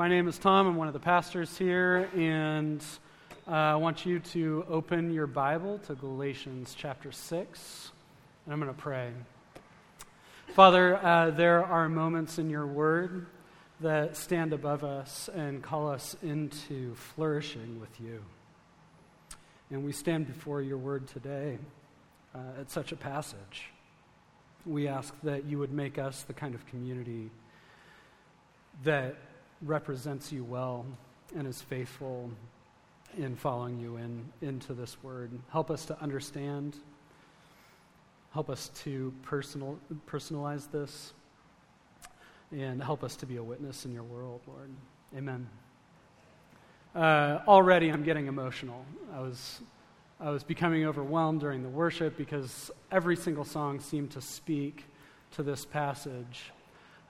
My name is Tom. I'm one of the pastors here, and uh, I want you to open your Bible to Galatians chapter 6, and I'm going to pray. Father, uh, there are moments in your word that stand above us and call us into flourishing with you. And we stand before your word today uh, at such a passage. We ask that you would make us the kind of community that represents you well and is faithful in following you in, into this word. Help us to understand. Help us to personal, personalize this. And help us to be a witness in your world, Lord. Amen. Uh, already I'm getting emotional. I was, I was becoming overwhelmed during the worship because every single song seemed to speak to this passage.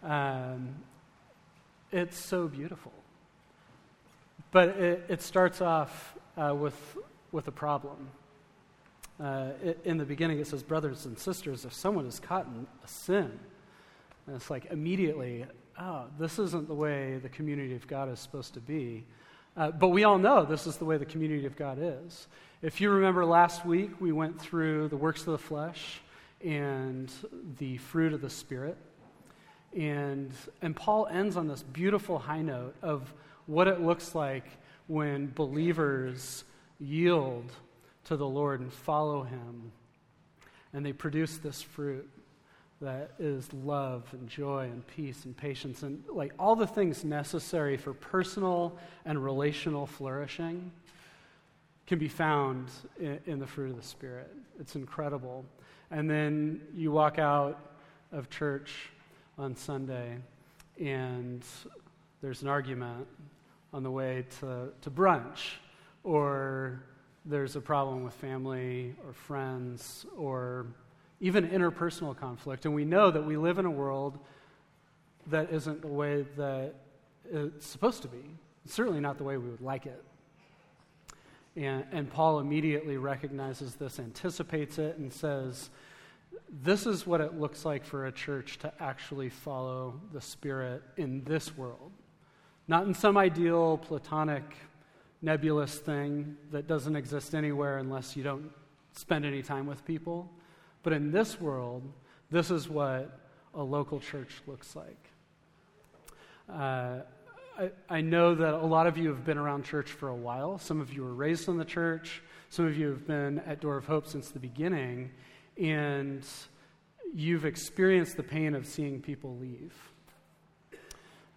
Um, it's so beautiful. But it, it starts off uh, with, with a problem. Uh, it, in the beginning, it says, Brothers and sisters, if someone is caught in a sin, and it's like immediately, oh, this isn't the way the community of God is supposed to be. Uh, but we all know this is the way the community of God is. If you remember last week, we went through the works of the flesh and the fruit of the Spirit. And, and Paul ends on this beautiful high note of what it looks like when believers yield to the Lord and follow him. And they produce this fruit that is love and joy and peace and patience and like all the things necessary for personal and relational flourishing can be found in, in, the fruit of the Spirit. It's incredible. And then you walk out of church on Sunday, and there's an argument on the way to, to brunch, or there's a problem with family or friends, or even interpersonal conflict. And we know that we live in a world that isn't the way that it's supposed to be. It's certainly not the way we would like it. And, and Paul immediately recognizes this, anticipates it, and says, this is what it looks like for a church to actually follow the Spirit in this world. Not in some ideal, platonic, nebulous thing that doesn't exist anywhere unless you don't spend any time with people. But in this world, this is what a local church looks like. Uh, I, I, know that a lot of you have been around church for a while. Some of you were raised in the church. Some of you have been at Door of Hope since the beginning and you've experienced the pain of seeing people leave.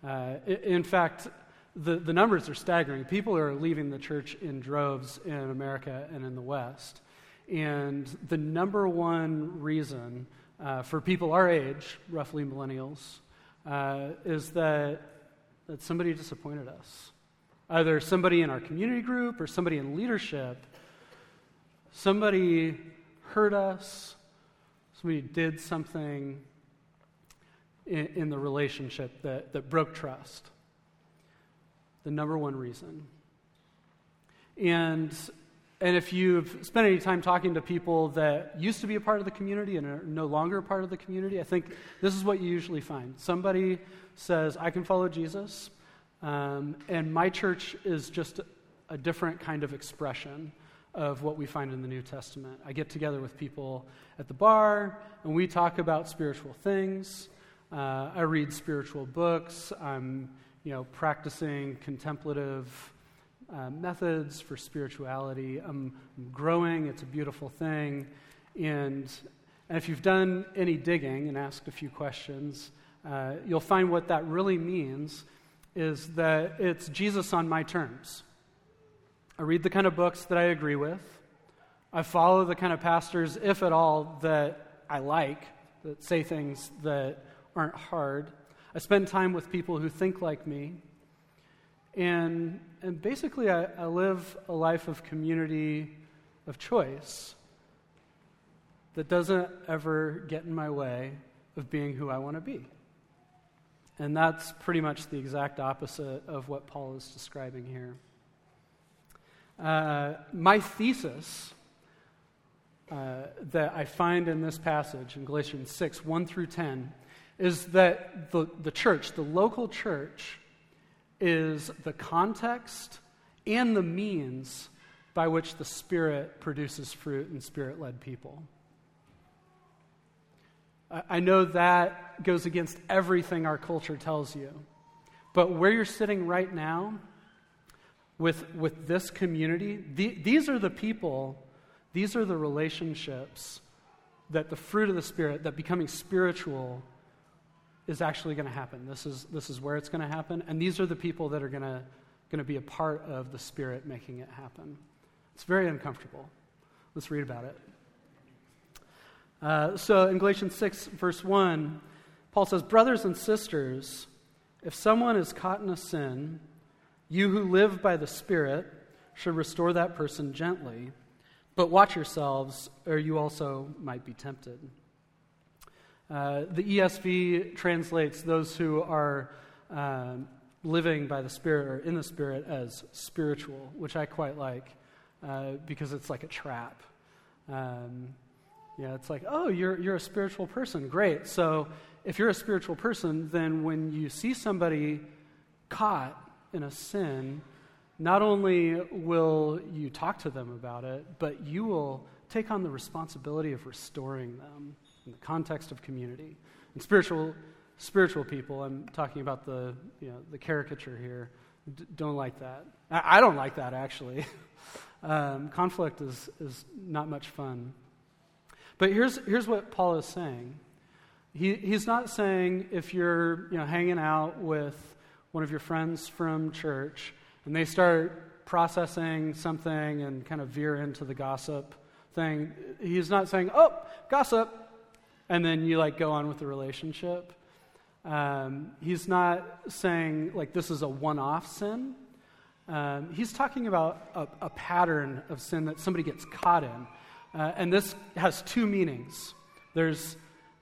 Uh, in fact, the, the numbers are staggering. People are leaving the church in droves in America and in the West. And the number one reason uh, for people our age, roughly millennials, uh, is that, that somebody disappointed us. Either somebody in our community group or somebody in leadership, somebody hurt us, somebody did something in, in the relationship that, that broke trust. The number one reason. And, and if you've spent any time talking to people that used to be a part of the community and are no longer a part of the community, I think this is what you usually find. Somebody says, I can follow Jesus, um, and my church is just a different kind of expression of what we find in the New Testament. I get together with people at the bar, and we talk about spiritual things. Uh, I read spiritual books. I'm, you know, practicing contemplative uh, methods for spirituality. I'm, I'm, growing. It's a beautiful thing. And, and if you've done any digging and asked a few questions, uh, you'll find what that really means is that it's Jesus on my terms. I read the kind of books that I agree with. I follow the kind of pastors, if at all, that I like, that say things that aren't hard. I spend time with people who think like me. And, and basically, I, I live a life of community of choice that doesn't ever get in my way of being who I want to be. And that's pretty much the exact opposite of what Paul is describing here. Uh, my thesis uh, that I find in this passage in Galatians 6 1 through 10 is that the, the church, the local church, is the context and the means by which the Spirit produces fruit in Spirit led people. I know that goes against everything our culture tells you. But where you're sitting right now, with, with this community, the, these are the people, these are the relationships that the fruit of the Spirit, that becoming spiritual is actually going to happen. This is, this is where it's going to happen. And these are the people that are going to, going to be a part of the Spirit making it happen. It's very uncomfortable. Let's read about it. Uh, so in Galatians 6, verse 1, Paul says, Brothers and sisters, if someone is caught in a sin, you who live by the Spirit should restore that person gently, but watch yourselves, or you also might be tempted. Uh, the ESV translates those who are uh, living by the Spirit or in the Spirit as spiritual, which I quite like uh, because it's like a trap. Um, yeah, it's like, oh, you're, you're a spiritual person. Great. So if you're a spiritual person, then when you see somebody caught in a sin, not only will you talk to them about it, but you will take on the responsibility of restoring them in the context of community. And spiritual, spiritual people, I'm talking about the, you know, the caricature here, d- don't like that. I, I, don't like that, actually. um, conflict is, is not much fun. But here's, here's what Paul is saying. He, he's not saying if you're you know, hanging out with one of your friends from church and they start processing something and kind of veer into the gossip thing, he's not saying, oh, gossip, and then you like go on with the relationship. Um, he's not saying like this is a one off sin. Um, he's talking about a, a, pattern of sin that somebody gets caught in. Uh, and this has two meanings. There's,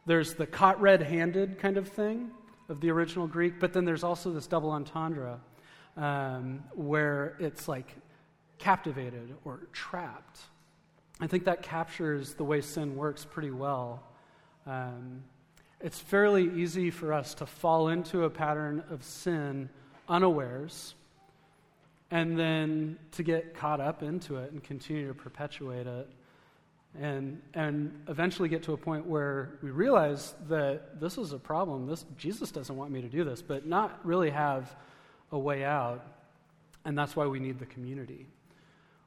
there's the caught red handed kind of thing of the original Greek, but then there's also this double entendre um, where it's like captivated or trapped. I think that captures the way sin works pretty well. Um, it's fairly easy for us to fall into a pattern of sin unawares and then to get caught up into it and continue to perpetuate it and, and eventually get to a point where we realize that this is a problem. This, Jesus doesn't want me to do this, but not really have a way out. And that's why we need the community.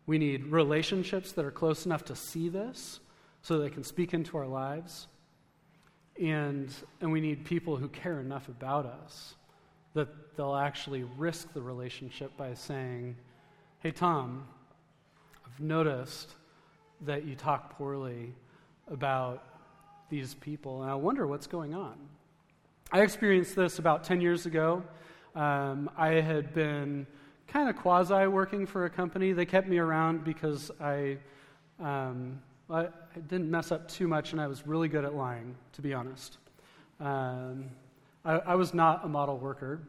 We need relationships that are close enough to see this so they can speak into our lives. And, and we need people who care enough about us that they'll actually risk the relationship by saying, Hey, Tom, I've noticed that you talk poorly about these people, and I wonder what's going on. I experienced this about 10 years ago. Um, I had been kind of quasi working for a company. They kept me around because I, um, I, didn't mess up too much and I was really good at lying, to be honest. Um, I, I, was not a model worker.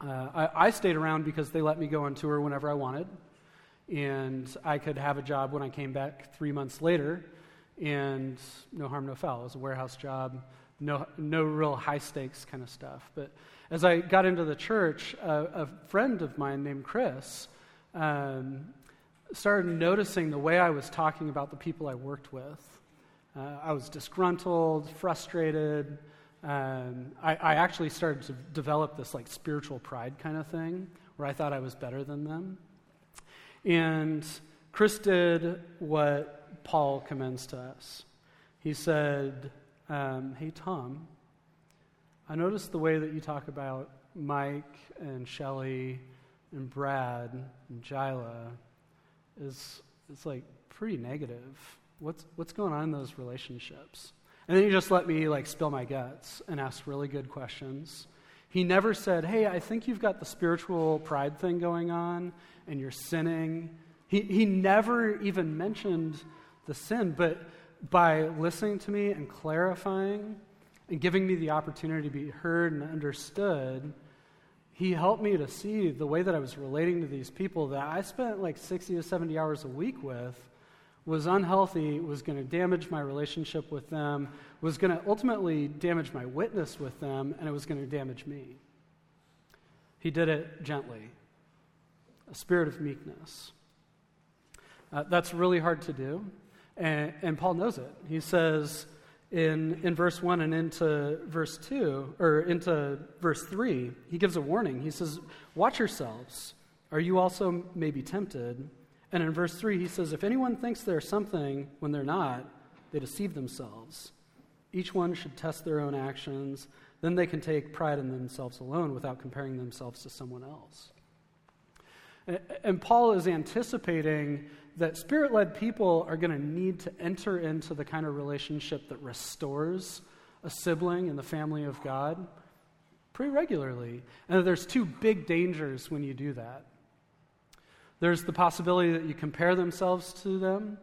Uh, I, I stayed around because they let me go on tour whenever I wanted and I could have a job when I came back three months later, and no harm, no foul. It was a warehouse job, no, no real high stakes kind of stuff. But as I got into the church, uh, a friend of mine named Chris um, started noticing the way I was talking about the people I worked with. Uh, I was disgruntled, frustrated. Um, I, I actually started to develop this like spiritual pride kind of thing, where I thought I was better than them. And Chris did what Paul commends to us. He said, um, Hey, Tom, I noticed the way that you talk about Mike and Shelly and Brad and Jila is it's like pretty negative. What's what's going on in those relationships? And then he just let me like spill my guts and ask really good questions. He never said, Hey, I think you've got the spiritual pride thing going on and you're sinning. He, he never even mentioned the sin, but by listening to me and clarifying and giving me the opportunity to be heard and understood, he helped me to see the way that I was relating to these people that I spent like 60 to 70 hours a week with was unhealthy, was going to damage my relationship with them, was going to ultimately damage my witness with them, and it was going to damage me. He did it gently, a spirit of meekness. Uh, that's really hard to do, and, and Paul knows it. He says in, in verse 1 and into verse 2, or into verse 3, he gives a warning. He says, Watch yourselves, or you also may be tempted. And in verse 3, he says, If anyone thinks they're something when they're not, they deceive themselves. Each one should test their own actions. Then they can take pride in themselves alone without comparing themselves to someone else. And Paul is anticipating that spirit led people are going to need to enter into the kind of relationship that restores a sibling in the family of God pretty regularly. And there's two big dangers when you do that. There's the possibility that you compare themselves to them,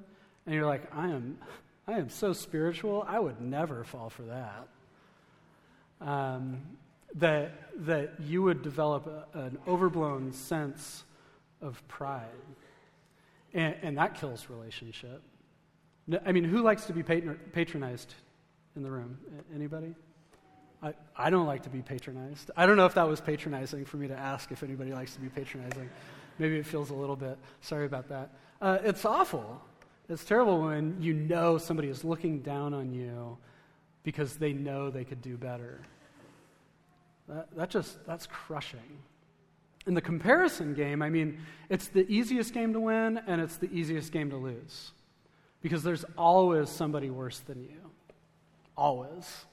and you're like, I am, I am so spiritual, I would never fall for that. Um, that, that you would develop a, an overblown sense of pride. And, and, that kills relationship. I mean, who likes to be patronized in the room? Anybody? I, I don't like to be patronized. I don't know if that was patronizing for me to ask if anybody likes to be patronizing. Maybe it feels a little bit. Sorry about that. Uh, it's awful. It's terrible when you know somebody is looking down on you because they know they could do better. That, that just, that's crushing. In the comparison game, I mean, it's the easiest game to win and it's the easiest game to lose. Because there's always somebody worse than you. Always.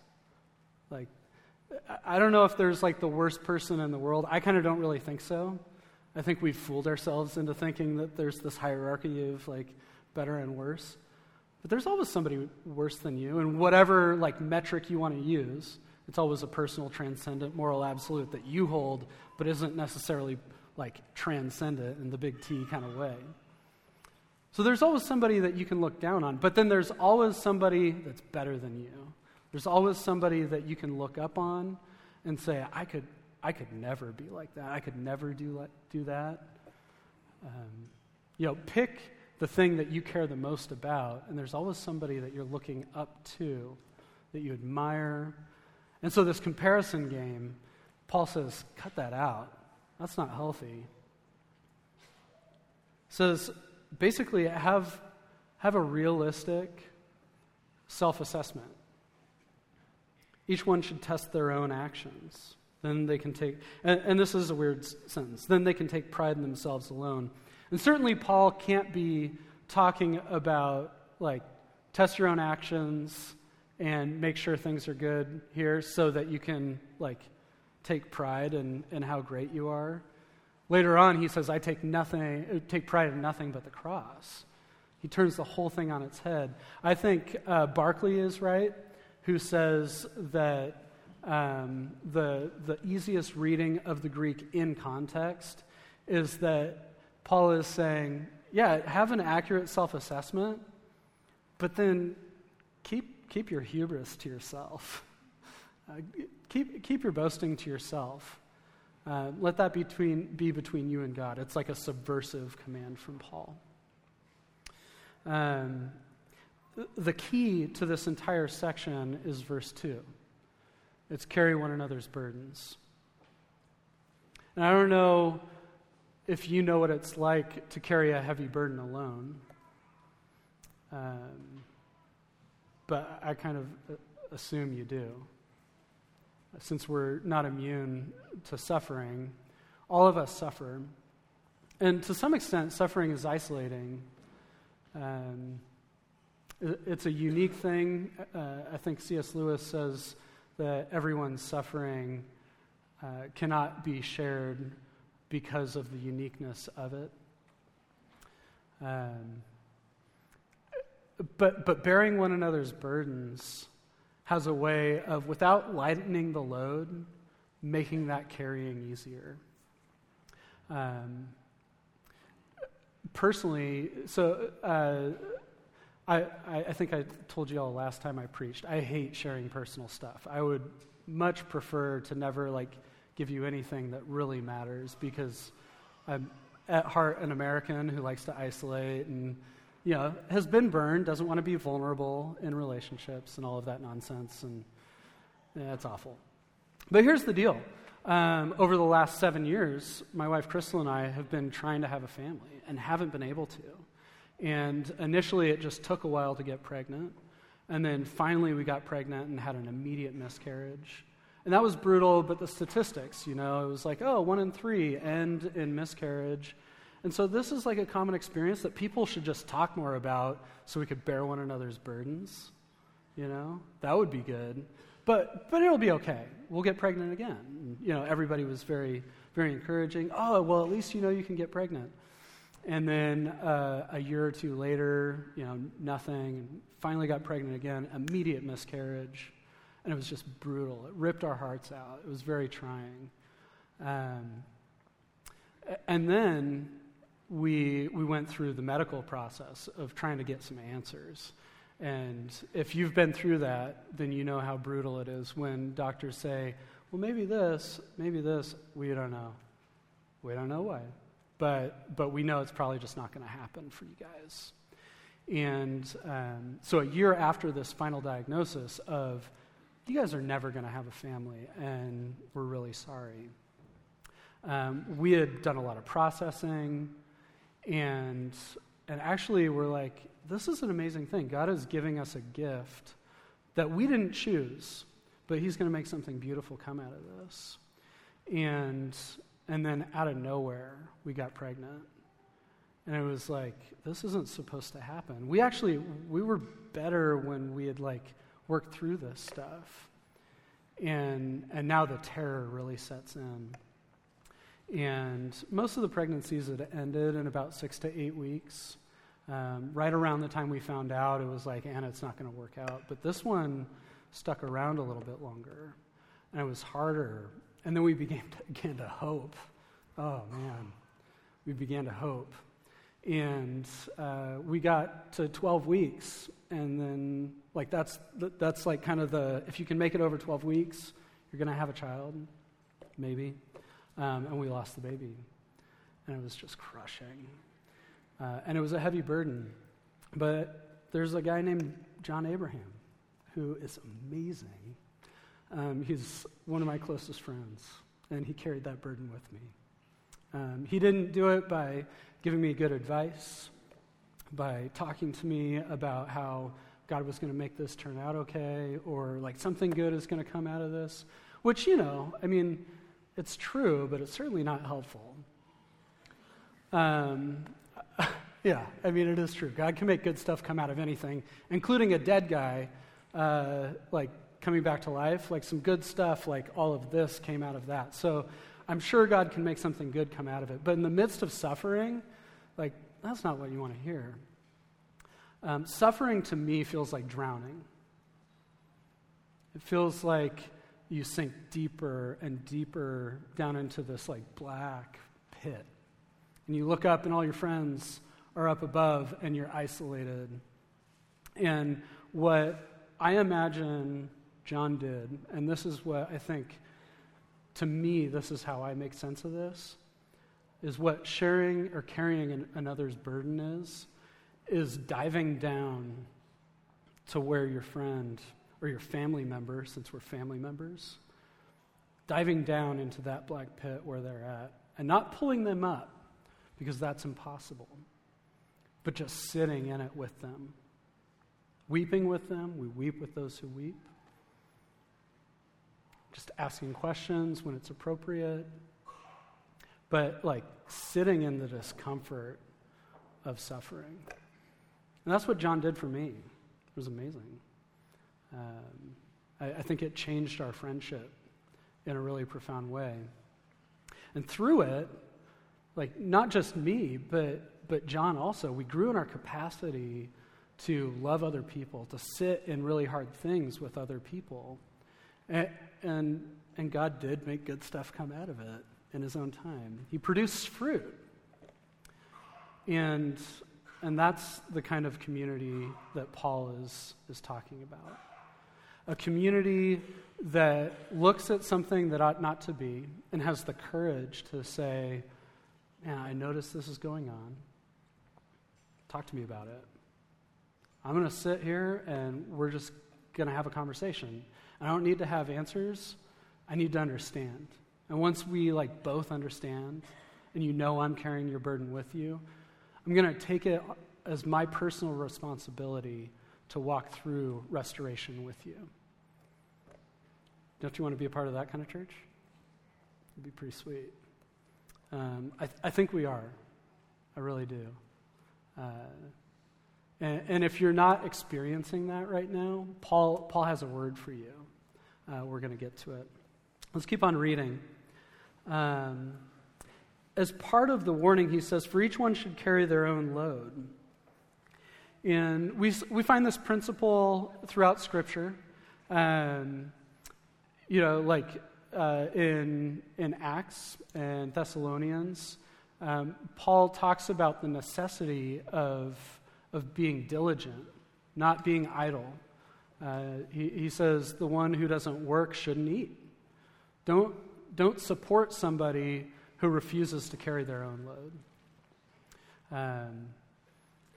Like, I don't know if there's like the worst person in the world. I kind of don't really think so. I think we've fooled ourselves into thinking that there's this hierarchy of like better and worse. But there's always somebody worse than you, and whatever like metric you want to use, it's always a personal, transcendent, moral absolute that you hold, but isn't necessarily like transcendent in the big T kind of way. So there's always somebody that you can look down on, but then there's always somebody that's better than you. There's always somebody that you can look up on and say, I could, I could never be like that. I could never do, do that. Um, you know, pick the thing that you care the most about, and there's always somebody that you're looking up to, that you admire. And so, this comparison game, Paul says, cut that out. That's not healthy. Says, basically, have, have a realistic self assessment. Each one should test their own actions. Then they can take, and, and this is a weird sentence, then they can take pride in themselves alone. And certainly, Paul can't be talking about, like, test your own actions and make sure things are good here so that you can, like, take pride in, in how great you are. Later on, he says, I take, nothing, take pride in nothing but the cross. He turns the whole thing on its head. I think uh, Barclay is right, who says that um, the, the easiest reading of the Greek in context is that Paul is saying, yeah, have an accurate self assessment, but then keep, keep your hubris to yourself. Uh, keep, keep your boasting to yourself. Uh, let that between, be between you and God. It's like a subversive command from Paul. Um, the key to this entire section is verse 2. It's carry one another's burdens. And I don't know if you know what it's like to carry a heavy burden alone. Um, but I kind of uh, assume you do. Since we're not immune to suffering, all of us suffer. And to some extent, suffering is isolating. Um, it's a unique thing. Uh, I think C.S. Lewis says that everyone's suffering uh, cannot be shared because of the uniqueness of it. Um, but, but bearing one another's burdens has a way of, without lightening the load, making that carrying easier. Um, personally, so uh, I, I think I told you all last time I preached, I hate sharing personal stuff. I would much prefer to never like give you anything that really matters because I'm at heart an American who likes to isolate and you know has been burned, doesn't want to be vulnerable in relationships and all of that nonsense, and yeah, it's awful. But here's the deal: Um, over the last seven years, my wife Crystal and I have been trying to have a family and haven't been able to. And initially, it just took a while to get pregnant. And then finally, we got pregnant and had an immediate miscarriage. And that was brutal, but the statistics, you know, it was like, oh, one in three end in miscarriage. And so this is like a common experience that people should just talk more about so we could bear one another's burdens. You know, that would be good. But, but it'll be okay. We'll get pregnant again. You know, everybody was very, very encouraging. Oh, well, at least you know you can get pregnant. And then uh, a year or two later, you know, nothing. Finally got pregnant again, immediate miscarriage. And it was just brutal. It ripped our hearts out. It was very trying. Um, and then we, we went through the medical process of trying to get some answers. And if you've been through that, then you know how brutal it is when doctors say, well, maybe this, maybe this. We don't know. We don't know why. But, but we know it's probably just not going to happen for you guys. And um, so, a year after this final diagnosis of, you guys are never going to have a family, and we're really sorry. Um, we had done a lot of processing, and, and actually, we're like, this is an amazing thing. God is giving us a gift that we didn't choose, but He's going to make something beautiful come out of this. And, and then out of nowhere, we got pregnant. And it was like, this isn't supposed to happen. We actually, we were better when we had like worked through this stuff. And, and now the terror really sets in. And most of the pregnancies had ended in about six to eight weeks. Um, right around the time we found out, it was like, Anna, it's not going to work out. But this one stuck around a little bit longer, and it was harder. And then we began to, began to hope. Oh, man. We began to hope. And uh, we got to 12 weeks, and then, like, that's, that's like kind of the, if you can make it over 12 weeks, you're going to have a child, maybe. Um, and we lost the baby. And it was just crushing. Uh, and it was a heavy burden. But there's a guy named John Abraham who is amazing. Um, he's one of my closest friends, and he carried that burden with me. Um, he didn't do it by giving me good advice, by talking to me about how God was going to make this turn out okay, or like something good is going to come out of this, which, you know, I mean, it's true, but it's certainly not helpful. Um, yeah, I mean, it is true. God can make good stuff come out of anything, including a dead guy, uh, like coming back to life. Like some good stuff, like all of this came out of that. So I'm sure God can make something good come out of it. But in the midst of suffering, like, that's not what you want to hear. Um, suffering to me feels like drowning. It feels like you sink deeper and deeper down into this like black pit. And you look up and all your friends are up above and you're isolated. And what I imagine John did, and this is what I think, to me, this is how I make sense of this, is what sharing or carrying an, another's burden is, is diving down to where your friend or your family member, since we're family members, diving down into that black pit where they're at and not pulling them up because that's impossible but just sitting in it with them. Weeping with them, we weep with those who weep. Just asking questions when it's appropriate. But like sitting in the discomfort of suffering. And that's what John did for me. It was amazing. Um, I, I think it changed our friendship in a really profound way. And through it, like not just me, but but John also, we grew in our capacity to love other people, to sit in really hard things with other people. And, and, and God did make good stuff come out of it in his own time. He produced fruit. And, and that's the kind of community that Paul is, is talking about. A community that looks at something that ought not to be and has the courage to say, Man, I notice this is going on. Talk to me about it. I'm going to sit here and we're just going to have a conversation. I don't need to have answers, I need to understand. And once we like both understand and you know I'm carrying your burden with you, I'm going to take it as my personal responsibility to walk through restoration with you. Don't you want to be a part of that kind of church? It'd be pretty sweet. Um, I, th- I, think we are. I really do. Uh, and, and, if you're not experiencing that right now, Paul, Paul has a word for you. Uh, we're going to get to it. Let's keep on reading. Um, as part of the warning, he says, For each one should carry their own load. And we, we find this principle throughout Scripture. Um, you know, like uh, in, in Acts and Thessalonians, um, Paul talks about the necessity of, of being diligent, not being idle. Uh, he, he says, the one who doesn't work shouldn't eat. Don't, don't support somebody who refuses to carry their own load. Um,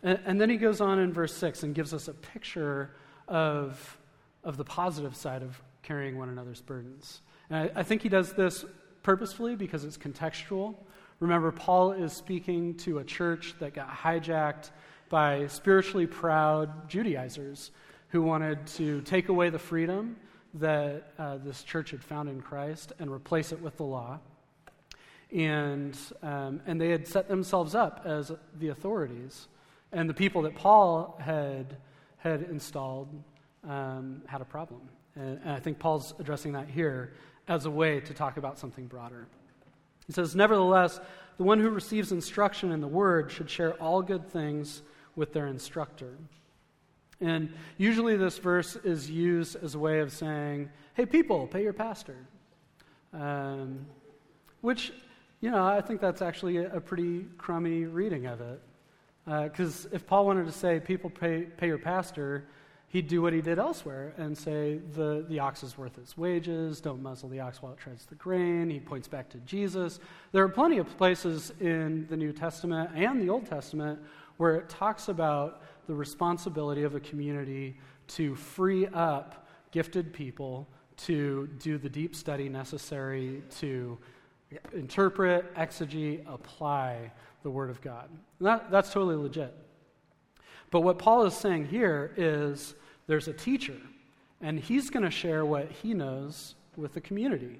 and, and, then he goes on in verse 6 and gives us a picture of, of the positive side of carrying one another's burdens. And I, I think he does this purposefully because it's contextual. Remember, Paul is speaking to a church that got hijacked by spiritually proud Judaizers who wanted to take away the freedom that uh, this church had found in Christ and replace it with the law. And, um, and they had set themselves up as the authorities. And the people that Paul had, had installed um, had a problem. And, and I think Paul's addressing that here as a way to talk about something broader. He says, Nevertheless, the one who receives instruction in the word should share all good things with their instructor. And usually this verse is used as a way of saying, hey, people, pay your pastor. Um, which, you know, I think that's actually a, pretty crummy reading of it. Because uh, if Paul wanted to say, people, pay, pay your pastor, he'd do what he did elsewhere and say the, the ox is worth its wages, don't muzzle the ox while it treads the grain. He points back to Jesus. There are plenty of places in the New Testament and the Old Testament where it talks about the responsibility of a community to free up gifted people to do the deep study necessary to interpret, exegete, apply the Word of God. That, that's totally legit. But what Paul is saying here is there's a teacher, and he's going to share what he knows with the community.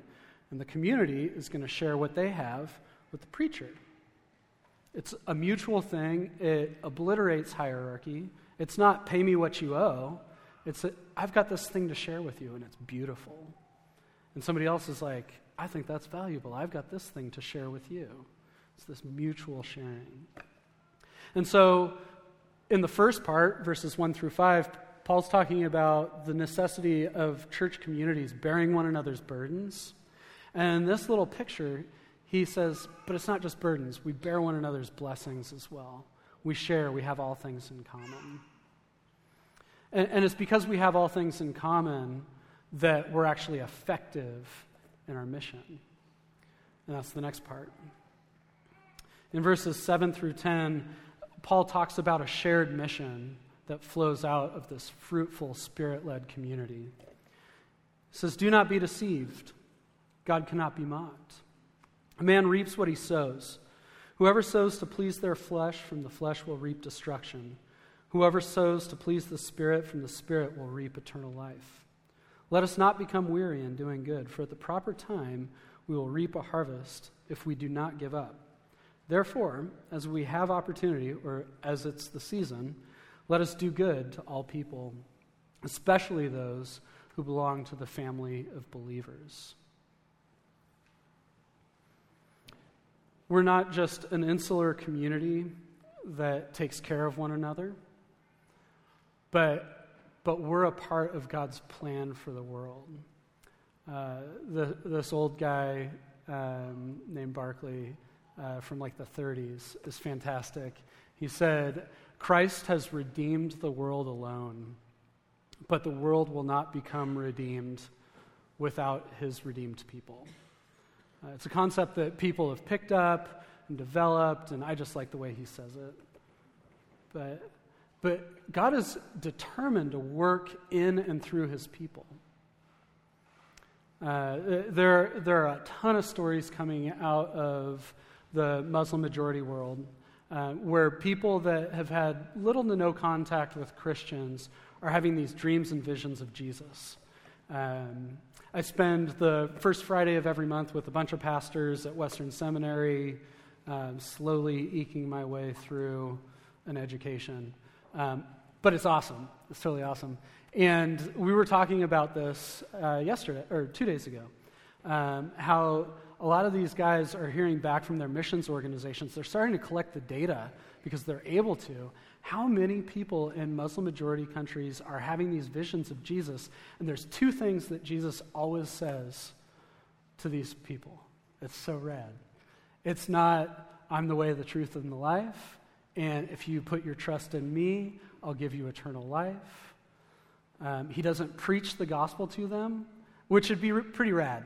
And the community is going to share what they have with the preacher. It's a mutual thing, it obliterates hierarchy. It's not pay me what you owe. It's I've got this thing to share with you, and it's beautiful. And somebody else is like, I think that's valuable. I've got this thing to share with you. It's this mutual sharing. And so, in the first part, verses 1 through 5, Paul's talking about the necessity of church communities bearing one another's burdens. And this little picture, he says, but it's not just burdens, we bear one another's blessings as well. We share, we have all things in common. And, and it's because we have all things in common that we're actually effective in our mission. And that's the next part. In verses 7 through 10, Paul talks about a shared mission that flows out of this fruitful, spirit led community. He says, Do not be deceived. God cannot be mocked. A man reaps what he sows. Whoever sows to please their flesh, from the flesh will reap destruction. Whoever sows to please the Spirit, from the Spirit will reap eternal life. Let us not become weary in doing good, for at the proper time we will reap a harvest if we do not give up. Therefore, as we have opportunity, or as it's the season, let us do good to all people, especially those who belong to the family of believers. We're not just an insular community that takes care of one another, but, but we're a part of God's plan for the world. Uh, the, this old guy um, named Barclay uh, from like the 30s is fantastic. He said, Christ has redeemed the world alone, but the world will not become redeemed without his redeemed people. Uh, it's a concept that people have picked up and developed, and I just like the way he says it. But, but God is determined to work in and through his people. Uh, there, there are a ton of stories coming out of the Muslim majority world uh, where people that have had little to no contact with Christians are having these dreams and visions of Jesus. Um, I spend the first Friday of every month with a bunch of pastors at Western Seminary, um, slowly eking my way through an education. Um, but it's awesome. It's totally awesome. And we were talking about this uh, yesterday, or two days ago, um, how a lot of these guys are hearing back from their missions organizations. They're starting to collect the data because they're able to. How many people in Muslim majority countries are having these visions of Jesus? And there's two things that Jesus always says to these people. It's so rad. It's not, I'm the way, the truth, and the life. And if you put your trust in me, I'll give you eternal life. Um, he doesn't preach the gospel to them, which would be pretty rad.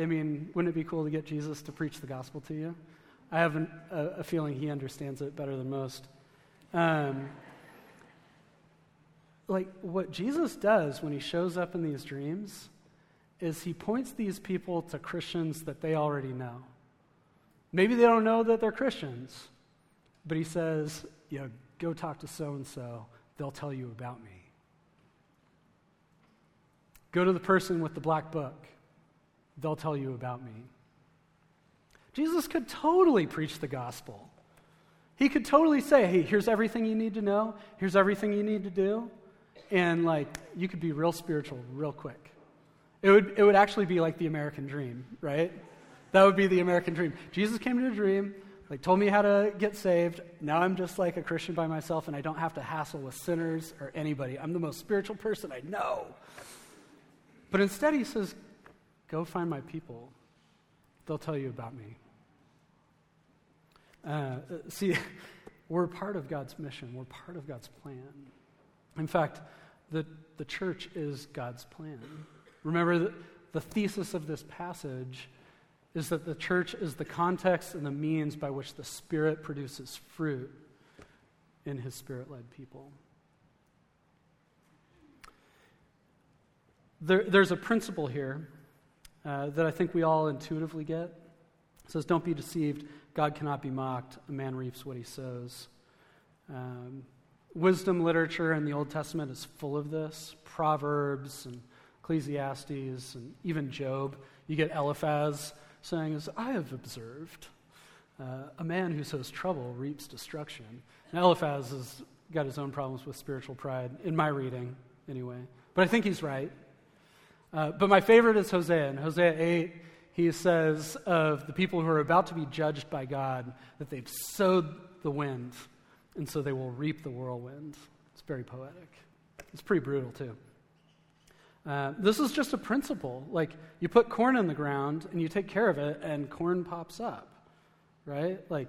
I mean, wouldn't it be cool to get Jesus to preach the gospel to you? I have an, a, a, feeling he understands it better than most. Um, like, what Jesus does when he shows up in these dreams is he points these people to Christians that they already know. Maybe they don't know that they're Christians, but he says, you know, go talk to so and so, they'll tell you about me. Go to the person with the black book, they'll tell you about me. Jesus could totally preach the gospel. He could totally say, hey, here's everything you need to know, here's everything you need to do. And like, you could be real spiritual real quick. It would, it would actually be like the American dream, right? That would be the American dream. Jesus came to a dream, like told me how to get saved. Now I'm just like a Christian by myself and I don't have to hassle with sinners or anybody. I'm the most spiritual person I know. But instead he says, Go find my people. They'll tell you about me. Uh, see, we're part of God's mission, we're part of God's plan. In fact, the, the church is God's plan. Remember, the, the thesis of this passage is that the church is the context and the means by which the Spirit produces fruit in his Spirit led people. There, there's a principle here uh, that I think we all intuitively get. It says, Don't be deceived. God cannot be mocked. A man reaps what he sows. Um, wisdom literature in the Old Testament is full of this. Proverbs and Ecclesiastes and even Job. You get Eliphaz saying, As I have observed, uh, a man who sows trouble reaps destruction. And Eliphaz has got his own problems with spiritual pride, in my reading, anyway. But I think he's right. Uh, but my favorite is Hosea. In Hosea 8, he says of the people who are about to be judged by God that they've sowed the wind, and so they will reap the whirlwind. It's very poetic. It's pretty brutal, too. Uh, this is just a principle. Like, you put corn in the ground and you take care of it, and corn pops up, right? Like,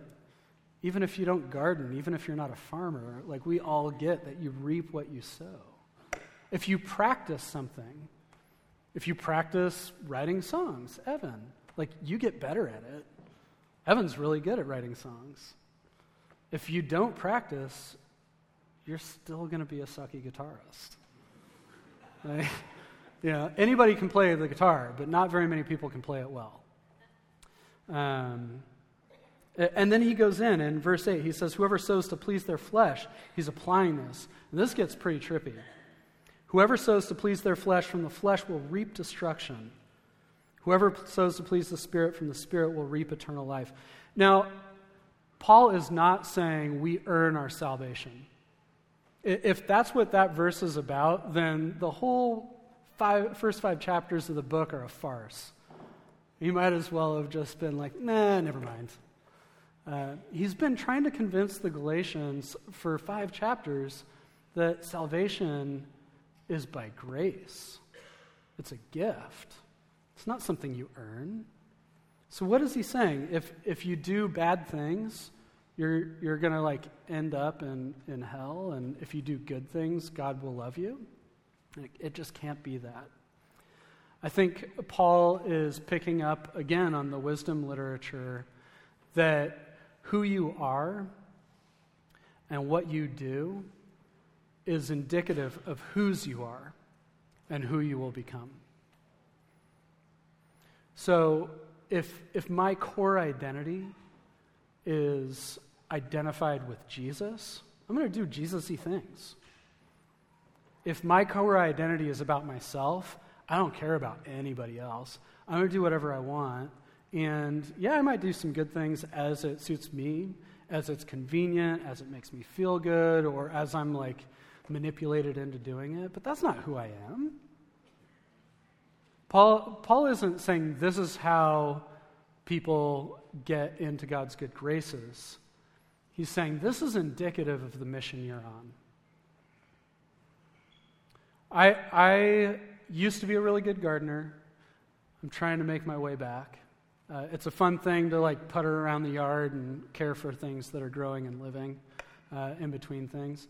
even if you don't garden, even if you're not a farmer, like, we all get that you reap what you sow. If you practice something, if you practice writing songs, Evan, like, you get better at it. Evan's really good at writing songs. If you don't practice, you're still going to be a sucky guitarist. You know, anybody can play the guitar, but not very many people can play it well. Um, and then he goes in, in verse 8, he says, Whoever sows to please their flesh, he's applying this. And this gets pretty trippy. Whoever sows to please their flesh from the flesh will reap destruction. Whoever sows to please the Spirit from the Spirit will reap eternal life. Now, Paul is not saying we earn our salvation. If that's what that verse is about, then the whole five, first five chapters of the book are a farce. He might as well have just been like, nah, never mind. Uh, he's been trying to convince the Galatians for five chapters that salvation is by grace. It's a gift. It's not something you earn. So what is he saying? If if you do bad things, you're you're gonna like end up in, in hell, and if you do good things, God will love you. It just can't be that. I think Paul is picking up again on the wisdom literature that who you are and what you do is indicative of whose you are and who you will become. So if, if my core identity is identified with Jesus, I'm going to do Jesus y things. If my core identity is about myself, I don't care about anybody else. I'm going to do whatever I want. And yeah, I might do some good things as it suits me, as it's convenient, as it makes me feel good, or as I'm like manipulated into doing it, but that's not who I am. Paul, Paul isn't saying this is how people get into God's good graces. He's saying this is indicative of the mission you're on. I, I used to be a really good gardener. I'm trying to make my way back. Uh, it's a fun thing to like putter around the yard and care for things that are growing and living uh, in between things.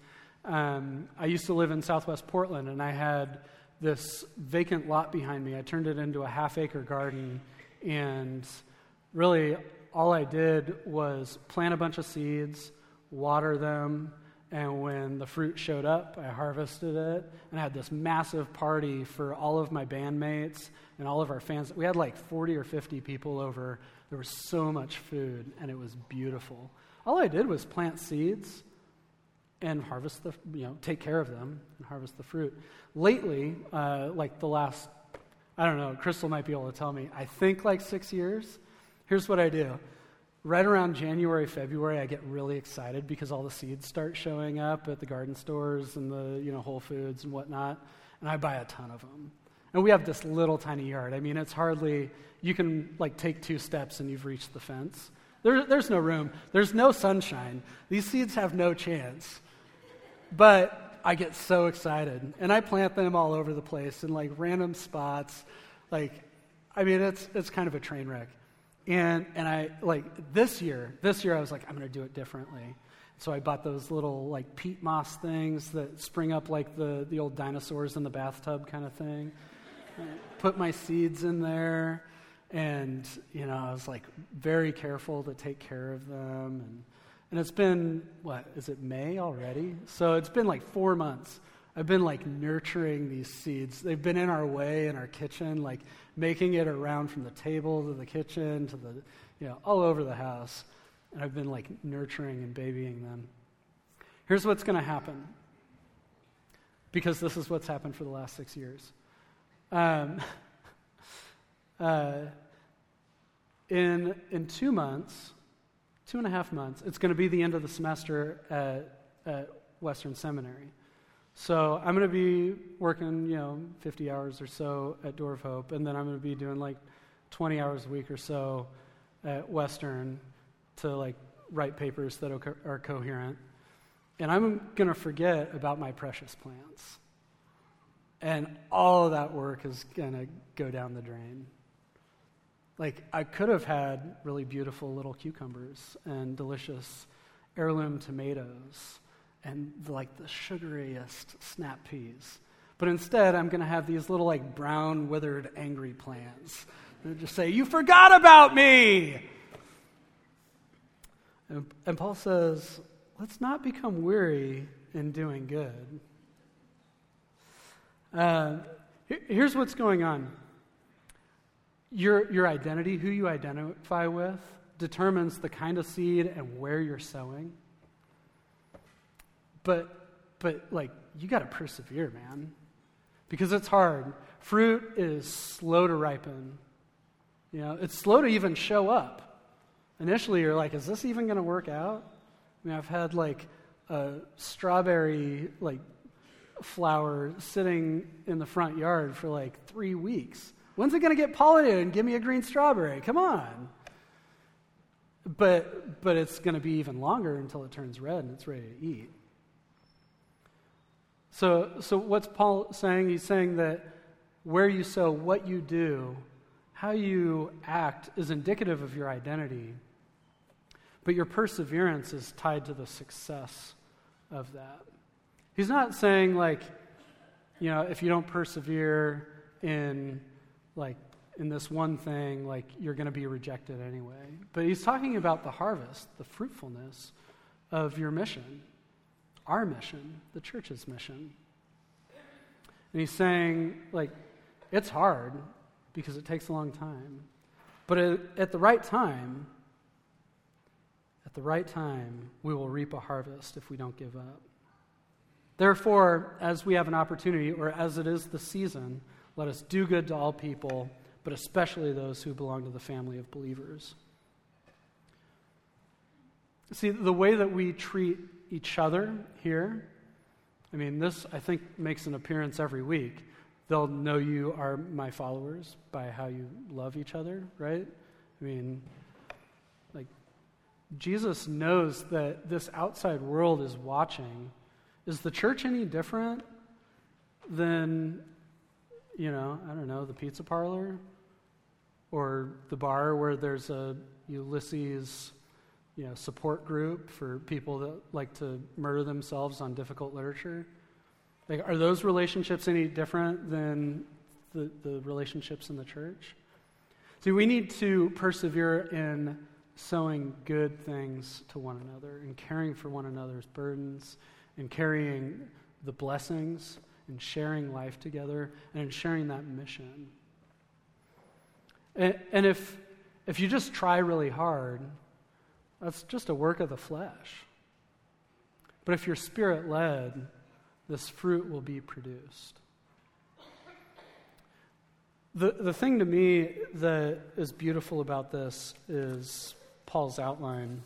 Um, I used to live in southwest Portland, and I had this vacant lot behind me. I turned it into a half acre garden, and really all I did was plant a bunch of seeds, water them, and when the fruit showed up, I harvested it and I had this massive party for all of my bandmates and all of our fans. We had like 40 or 50 people over. There was so much food and it was beautiful. All I did was plant seeds and harvest the, you know, take care of them and harvest the fruit. Lately, uh, like the last, I don't know, Crystal might be able to tell me, I think like six years, here's what I do right around January, February, I get really excited because all the seeds start showing up at the garden stores and the you know Whole Foods and whatnot, and I buy a ton of them. And we have this little tiny yard. I mean, it's hardly you can like take two steps and you've reached the fence. There, there's no room. There's no sunshine. These seeds have no chance. But I get so excited, and I plant them all over the place in like random spots. Like, I mean, it's it's kind of a train wreck. And, and I, like, this year, this year I was like, I'm going to do it differently. So I bought those little, like, peat moss things that spring up like the, the old dinosaurs in the bathtub kind of thing. Put my seeds in there. And, you know, I was, like, very careful to take care of them. And, and it's been, what, is it May already? So it's been like four months I've been like nurturing these seeds. They've been in our way in our kitchen, like making it around from the table to the kitchen to the, you know, all over the house. And I've been like nurturing and babying them. Here's what's going to happen because this is what's happened for the last six years. Um, uh, in, in two months, two and a half months, it's going to be the end of the semester at, at Western Seminary. So I'm going to be working, you know, 50 hours or so at Door of Hope, and then I'm going to be doing like 20 hours a week or so at Western to like write papers that are coherent. And I'm going to forget about my precious plants. And all of that work is going to go down the drain. Like, I could have had really beautiful little cucumbers and delicious heirloom tomatoes and like the sugariest snap peas. But instead, I'm going to have these little like brown, withered, angry plants that just say, You forgot about me! And, and Paul says, Let's not become weary in doing good. Uh, here's what's going on your, your identity, who you identify with, determines the kind of seed and where you're sowing. But, but like, you got to persevere, man, because it's hard. Fruit is slow to ripen. You know, it's slow to even show up. Initially, you're like, is this even going to work out? I mean, I've had like a strawberry like flower sitting in the front yard for like three weeks. When's it going to get pollinated and give me a green strawberry? Come on. But, but it's going to be even longer until it turns red and it's ready to eat. So, so what's Paul saying? He's saying that where you sow, what you do, how you act is indicative of your identity. But your perseverance is tied to the success of that. He's not saying, like, you know, if you don't persevere in, like, in this one thing, like, you're going to be rejected anyway. But he's talking about the harvest, the fruitfulness of your mission our mission, the church's mission. And he's saying, like, it's hard because it takes a long time. But at the right time, at the right time, we will reap a harvest if we don't give up. Therefore, as we have an opportunity, or as it is the season, let us do good to all people, but especially those who belong to the family of believers. See, the way that we treat each other here, I mean, this, I think, makes an appearance every week. They'll know you are my followers by how you love each other, right? I mean, like, Jesus knows that this outside world is watching is the church any different than, you know, I don't know, the pizza parlor or the bar where there's a Ulysses, you know, support group for people that like to murder themselves on difficult literature? Like, are those relationships any different than the, the relationships in the church? See, we need to persevere in sowing good things to one another and caring for one another's burdens and carrying the blessings and sharing life together and in sharing that mission. And, and if, if you just try really hard, that's just a work of the flesh. But if you're spirit led, this fruit will be produced. The, the thing to me that is beautiful about this is Paul's outline.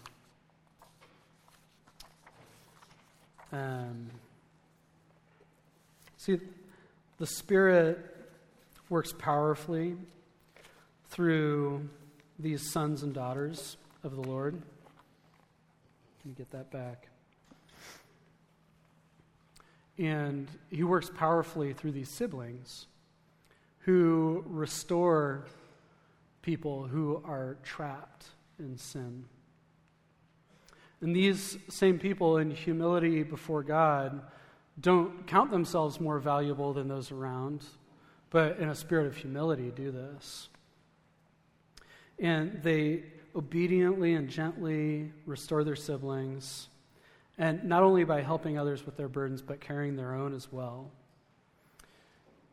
Um, see, the Spirit works powerfully through these sons and daughters of the Lord. Let me get that back. And he works powerfully through these siblings who restore people who are trapped in sin. And these same people, in humility before God, don't count themselves more valuable than those around, but in a spirit of humility do this. And they obediently and gently restore their siblings, and not only by helping others with their burdens, but carrying their own as well.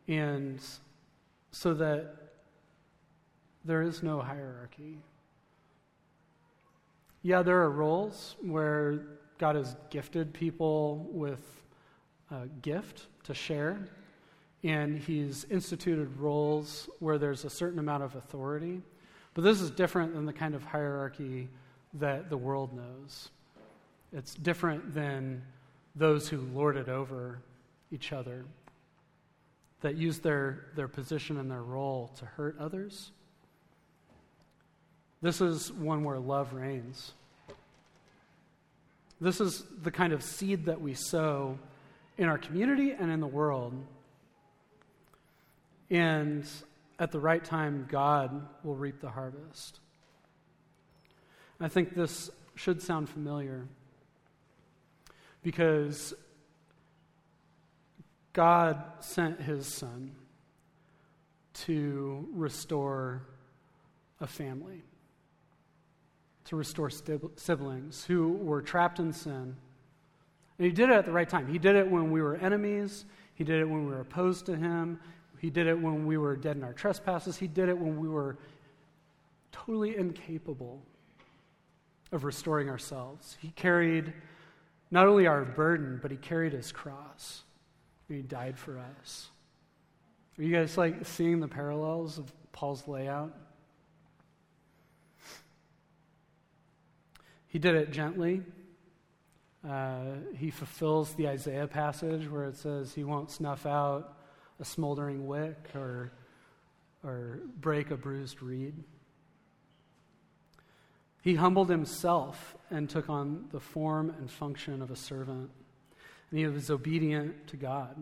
And so that there is no hierarchy. Yeah, there are roles where God has gifted people with a gift to share, and He's instituted roles where there's a certain amount of authority. But this is different than the kind of hierarchy that the world knows. It's different than those who lord it over each other, that use their, their position and their role to hurt others this is one where love reigns. This is the kind of seed that we sow in our community and in the world. And at the right time, God will reap the harvest. I think this should sound familiar because God sent his son to restore a family to restore siblings who were trapped in sin. And he did it at the right time. He did it when we were enemies, he did it when we were opposed to him, he did it when we were dead in our trespasses, he did it when we were totally incapable of restoring ourselves. He carried not only our burden, but he carried his cross. And he died for us. Are you guys like seeing the parallels of Paul's layout? He did it gently. Uh, he fulfills the Isaiah passage where it says he won't snuff out a smoldering wick or, or break a bruised reed. He humbled himself and took on the form and function of a servant. And he was obedient to God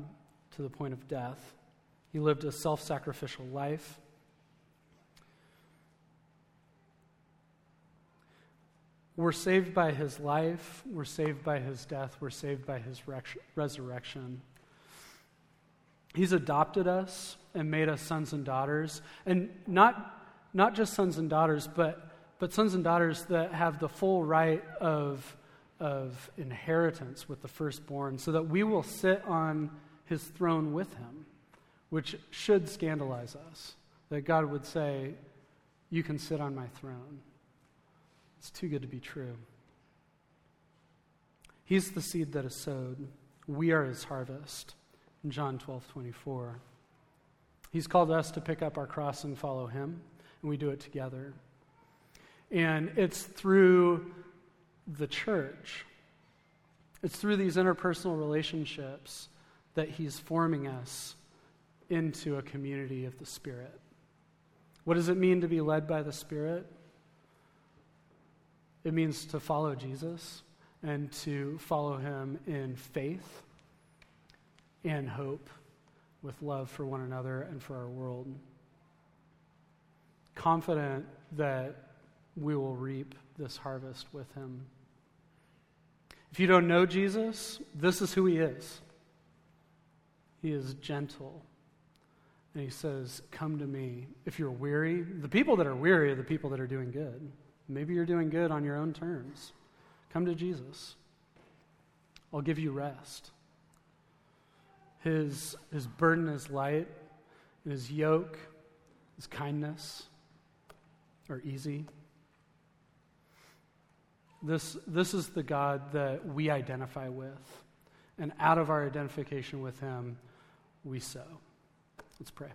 to the point of death. He lived a self sacrificial life. We're saved by his life, we're saved by his death, we're saved by his resurrection. He's adopted us and made us sons and daughters, and not, not just sons and daughters, but, but sons and daughters that have the full right of, of inheritance with the firstborn, so that we will sit on his throne with him, which should scandalize us. That God would say, You can sit on my throne. It's too good to be true. He's the seed that is sowed. We are his harvest. In John 12, 24. He's called us to pick up our cross and follow him, and we do it together. And it's through the church, it's through these interpersonal relationships that he's forming us into a community of the Spirit. What does it mean to be led by the Spirit? It means to follow Jesus and to follow him in faith and hope with love for one another and for our world. Confident that we will reap this harvest with him. If you don't know Jesus, this is who he is. He is gentle. And he says, Come to me. If you're weary, the people that are weary are the people that are doing good. Maybe you're doing good on your own terms. Come to Jesus. I'll give you rest. His, his burden is light, and his yoke, his kindness are easy. This, this is the God that we identify with. And out of our identification with him, we sow. Let's pray.